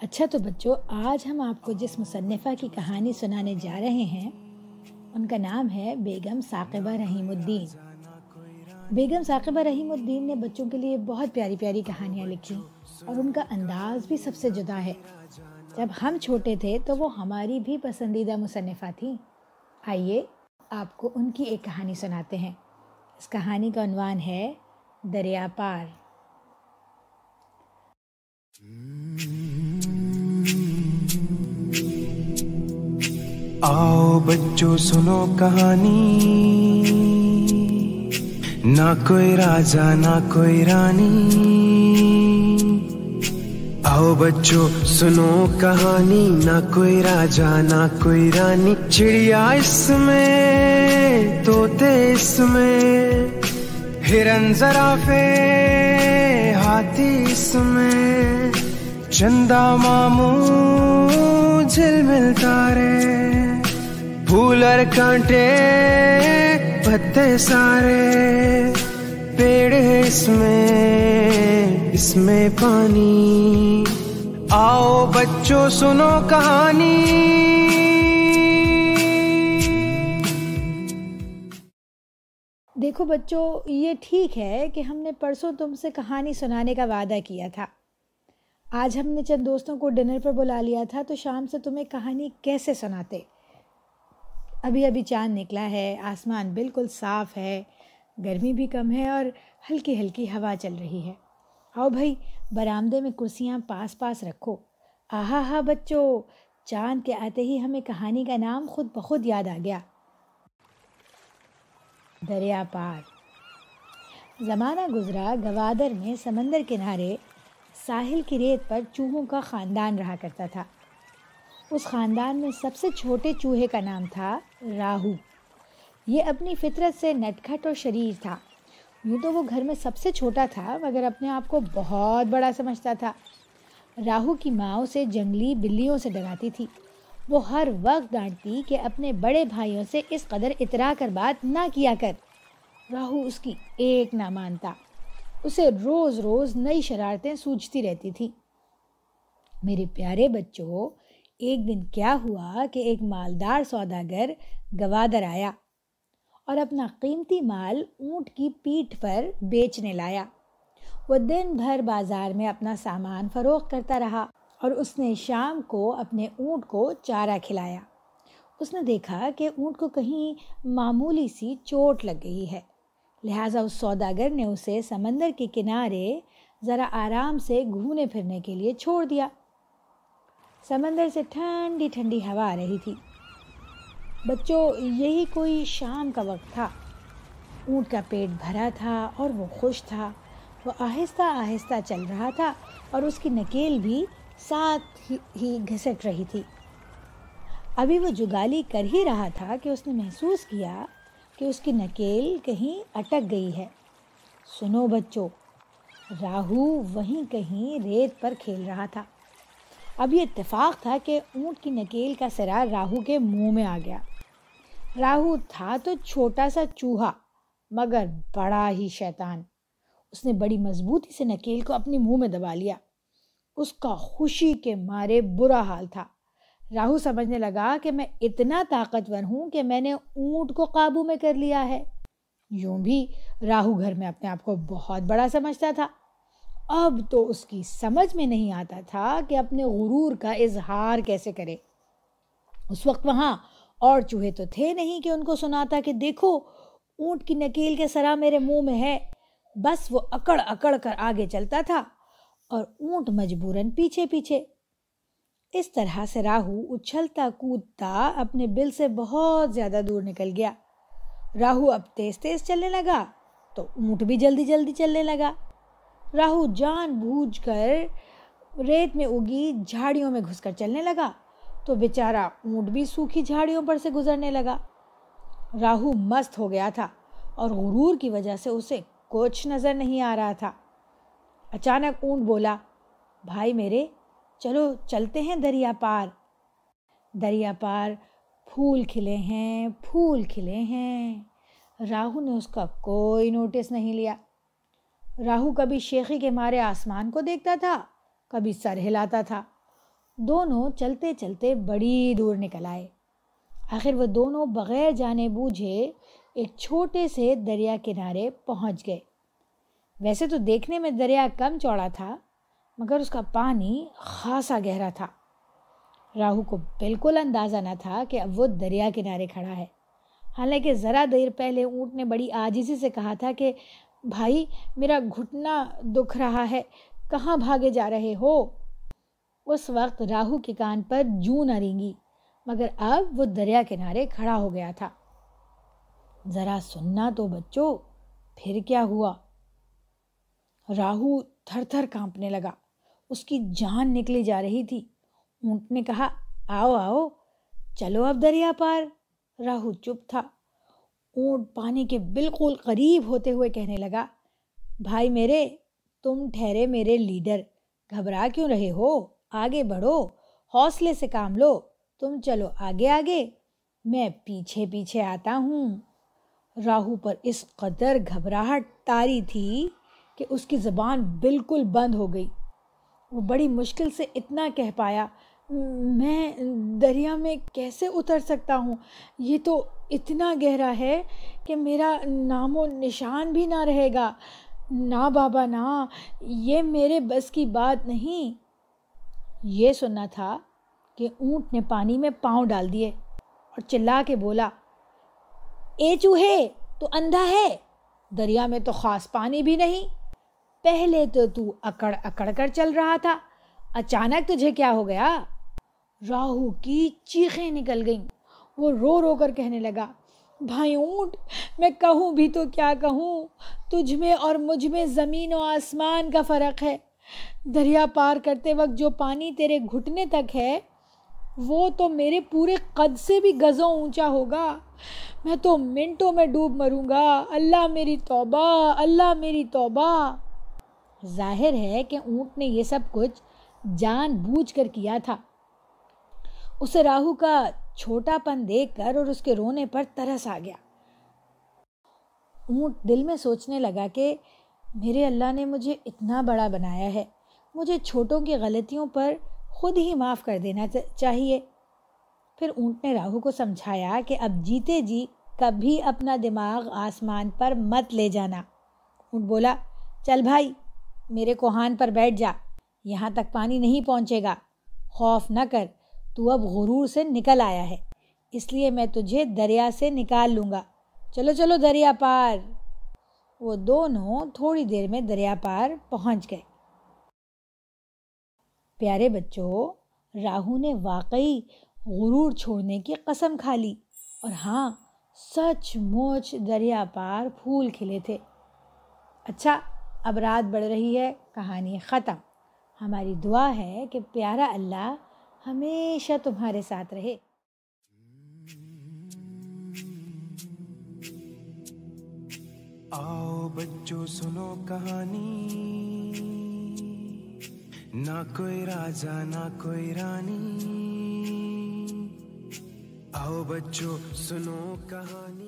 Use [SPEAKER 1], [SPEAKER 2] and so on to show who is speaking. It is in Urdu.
[SPEAKER 1] اچھا تو بچوں، آج ہم آپ کو جس مصنفہ کی کہانی سنانے جا رہے ہیں، ان کا نام ہے بیگم ثاقبہ رحیم الدین۔ بیگم ثاقبہ رحیم الدین نے بچوں کے لیے بہت پیاری پیاری کہانیاں لکھی اور ان کا انداز بھی سب سے جدا ہے۔ جب ہم چھوٹے تھے تو وہ ہماری بھی پسندیدہ مصنفہ تھیں۔ آئیے آپ کو ان کی ایک کہانی سناتے ہیں۔ اس کہانی کا عنوان ہے دریا پار۔
[SPEAKER 2] آؤ بچوں، سنو کہانی۔ نہ کوئی راجا، نہ کوئی رانی۔ آؤ بچوں، سنو کہانی۔ نہ کوئی راجا، نہ کوئی رانی۔ چڑیا اس میں توتے اس میں۔ ہرن زرافے ہاتھی اس میں۔ چندا ماموں، جھل ملتا رے پھولر کانٹے، پتے سارے، پیڑ اس میں اس میں پانی۔ آؤ بچوں، سنو کہانی۔
[SPEAKER 1] دیکھو بچوں، یہ ٹھیک ہے کہ ہم نے پرسوں تم سے کہانی سنانے کا وعدہ کیا تھا۔ آج ہم نے چند دوستوں کو ڈنر پر بلا لیا تھا، تو شام سے تمہیں کہانی کیسے سناتے؟ ابھی ابھی چاند نکلا ہے، آسمان بالکل صاف ہے، گرمی بھی کم ہے اور ہلکی ہلکی ہوا چل رہی ہے۔ آؤ بھائی، برآمدے میں کرسیاں پاس پاس رکھو۔ آہا ہا بچوں، چاند کے آتے ہی ہمیں کہانی کا نام خود بخود یاد آ گیا۔ دریا پار۔ زمانہ گزرا، گوادر میں سمندر کنارے ساحل کی ریت پر چوہوں کا خاندان رہا کرتا تھا۔ اس خاندان میں سب سے چھوٹے چوہے کا نام تھا راہو۔ یہ اپنی فطرت سے نٹکھٹ اور شریر تھا۔ یوں تو وہ گھر میں سب سے چھوٹا تھا، مگر اپنے آپ کو بہت بڑا سمجھتا تھا۔ راہو کی ماں اسے جنگلی بلیوں سے ڈراتی تھی۔ وہ ہر وقت ڈانٹتی کہ اپنے بڑے بھائیوں سے اس قدر اترا کر بات نہ کیا کر۔ راہو اس کی ایک نہ مانتا اسے روز روز نئی شرارتیں سوچتی رہتی تھی میرے پیارے بچوں ایک دن کیا ہوا کہ ایک مالدار سوداگر گوادر آیا اور اپنا قیمتی مال اونٹ کی پیٹھ پر بیچنے لایا۔ وہ دن بھر بازار میں اپنا سامان فروخت کرتا رہا اور اس نے شام کو اپنے اونٹ کو چارہ کھلایا۔ اس نے دیکھا کہ اونٹ کو کہیں معمولی سی چوٹ لگ گئی ہے۔ لہٰذا اس سوداگر نے اسے سمندر کے کنارے ذرا آرام سے گھومنے پھرنے کے لیے چھوڑ دیا۔ سمندر سے ٹھنڈی ٹھنڈی ہوا آ رہی تھی۔ بچوں، یہی کوئی شام کا وقت تھا۔ اونٹ کا پیٹ بھرا تھا اور وہ خوش تھا۔ وہ آہستہ آہستہ چل رہا تھا اور اس کی نکیل بھی ساتھ ہی گھسٹ رہی تھی۔ ابھی وہ جگالی کر ہی رہا تھا کہ اس نے محسوس کیا کہ اس کی نکیل کہیں اٹک گئی ہے۔ سنو بچوں، راہو وہیں کہیں ریت پر کھیل رہا تھا۔ اب یہ اتفاق تھا کہ اونٹ کی نکیل کا سرا راہو کے منہ میں آ گیا۔ راہو تھا تو چھوٹا سا چوہا، مگر بڑا ہی شیطان۔ اس نے بڑی مضبوطی سے نکیل کو اپنی منہ میں دبا لیا۔ اس کا خوشی کے مارے برا حال تھا۔ راہو سمجھنے لگا کہ میں اتنا طاقتور ہوں کہ میں نے اونٹ کو قابو میں کر لیا ہے۔ یوں بھی راہو گھر میں اپنے آپ کو بہت بڑا سمجھتا تھا۔ اب تو اس کی سمجھ میں نہیں آتا تھا کہ اپنے غرور کا اظہار کیسے کرے۔ اس وقت وہاں اور چوہے تو تھے نہیں کہ ان کو سناتا کہ دیکھو، اونٹ کی نکیل کے سرا میرے منہ میں ہے۔ بس وہ اکڑ اکڑ کر آگے چلتا تھا اور اونٹ مجبوراً پیچھے پیچھے۔ اس طرح سے راہو اچھلتا کودتا اپنے بل سے بہت زیادہ دور نکل گیا۔ راہو اب تیز تیز چلنے لگا تو اونٹ بھی جلدی جلدی چلنے لگا۔ راہو جان بوجھ کر ریت میں اگی جھاڑیوں میں گھس کر چلنے لگا۔ تو بیچارہ اونٹ بھی سوکھی جھاڑیوں پر سے گزرنے لگا۔ راہو مست ہو گیا تھا اور غرور کی وجہ سے اسے کچھ نظر نہیں آ رہا تھا۔ اچانک اونٹ بولا، بھائی میرے، چلو چلتے ہیں دریا پار۔ دریا پار پھول کھلے ہیں، پھول کھلے ہیں۔ راہو نے اس کا کوئی نوٹس نہیں لیا۔ راہو کبھی شیخی کے مارے آسمان کو دیکھتا تھا، کبھی سر ہلاتا تھا۔ دونوں چلتے چلتے بڑی دور نکل آئے۔ آخر وہ دونوں بغیر جانے بوجھے ایک چھوٹے سے دریا کنارے پہنچ گئے۔ ویسے تو دیکھنے میں دریا کم چوڑا تھا، مگر اس کا پانی خاصا گہرا تھا۔ راہو کو بالکل اندازہ نہ تھا کہ اب وہ دریا کنارے کھڑا ہے۔ حالانکہ ذرا دیر پہلے اونٹ نے بڑی آجزی سے کہا تھا کہ بھائی، میرا گھٹنا دکھ رہا ہے۔ کہاں بھاگے جا رہے ہو؟ اس وقت راہو کے کان پر جوں نہ رینگی، مگر اب وہ دریا کنارے کھڑا ہو گیا تھا۔ ذرا سننا تو بچوں، پھر کیا ہوا؟ راہو تھر تھر کانپنے لگا۔ اس کی جان نکلی جا رہی تھی۔ اونٹ نے کہا، آؤ آؤ، چلو اب دریا پار۔ راہو چپ تھا۔ اونٹ پانی کے بالکل قریب ہوتے ہوئے کہنے لگا، بھائی میرے، تم ٹھہرے میرے لیڈر، گھبرا کیوں رہے ہو؟ آگے بڑھو، حوصلے سے کام لو، تم چلو آگے آگے، میں پیچھے پیچھے آتا ہوں۔ راہو پر اس قدر گھبراہٹ تاری تھی کہ اس کی زبان بالکل بند ہو گئی۔ وہ بڑی مشکل سے اتنا کہہ پایا میں دریا میں کیسے اتر سکتا ہوں؟ یہ تو اتنا گہرا ہے کہ میرا نام و نشان بھی نہ رہے گا۔ نہ بابا، نہ۔ یہ میرے بس کی بات نہیں۔ یہ سننا تھا کہ اونٹ نے پانی میں پاؤں ڈال دیے اور چلا کے بولا، اے چوہے، تو اندھا ہے۔ دریا میں تو خاص پانی بھی نہیں۔ پہلے تو تو اکڑ اکڑ کر چل رہا تھا۔ اچانک تجھے کیا ہو گیا؟ راہو کی چیخیں نکل گئیں۔ وہ رو رو کر کہنے لگا بھائی اونٹ، میں کہوں بھی تو کیا کہوں؟ تجھ میں اور مجھ میں زمین و آسمان کا فرق ہے۔ دریا پار کرتے وقت جو پانی تیرے گھٹنے تک ہے، وہ تو میرے پورے قد سے بھی گزوں اونچا ہوگا۔ میں تو منٹوں میں ڈوب مروں گا۔ اللہ میری توبہ، اللہ میری توبہ۔ ظاہر ہے کہ اونٹ نے یہ سب کچھ جان بوجھ کر کیا تھا۔ اسے راہو کا چھوٹا پن دیکھ کر اور اس کے رونے پر ترس آ گیا۔ اونٹ دل میں سوچنے لگا کہ میرے اللہ نے مجھے اتنا بڑا بنایا ہے، مجھے چھوٹوں کی غلطیوں پر خود ہی معاف کر دینا چاہیے۔ پھر اونٹ نے راہو کو سمجھایا کہ اب جیتے جی کبھی اپنا دماغ آسمان پر مت لے جانا۔ اونٹ بولا، چل بھائی، میرے کوہان پر بیٹھ جا، یہاں تک پانی نہیں پہنچے گا۔ خوف نہ کر۔ تو اب غرور سے نکل آیا ہے۔ اس لیے میں تجھے دریا سے نکال لوں گا۔ چلو چلو، دریا پار۔ وہ دونوں تھوڑی دیر میں دریا پار پہنچ گئے۔ پیارے بچوں، راہو نے واقعی غرور چھوڑنے کی قسم کھا لی۔ اور ہاں سچ موچ دریا پار پھول کھلے تھے۔ اچھا اب رات بڑھ رہی ہے، کہانی ختم۔ ہماری دعا ہے کہ پیارا اللہ ہمیشہ تمہارے ساتھ رہے۔
[SPEAKER 2] آؤ بچوں، سنو کہانی۔ نہ کوئی راجا، نہ کوئی رانی۔ آؤ بچوں، سنو کہانی۔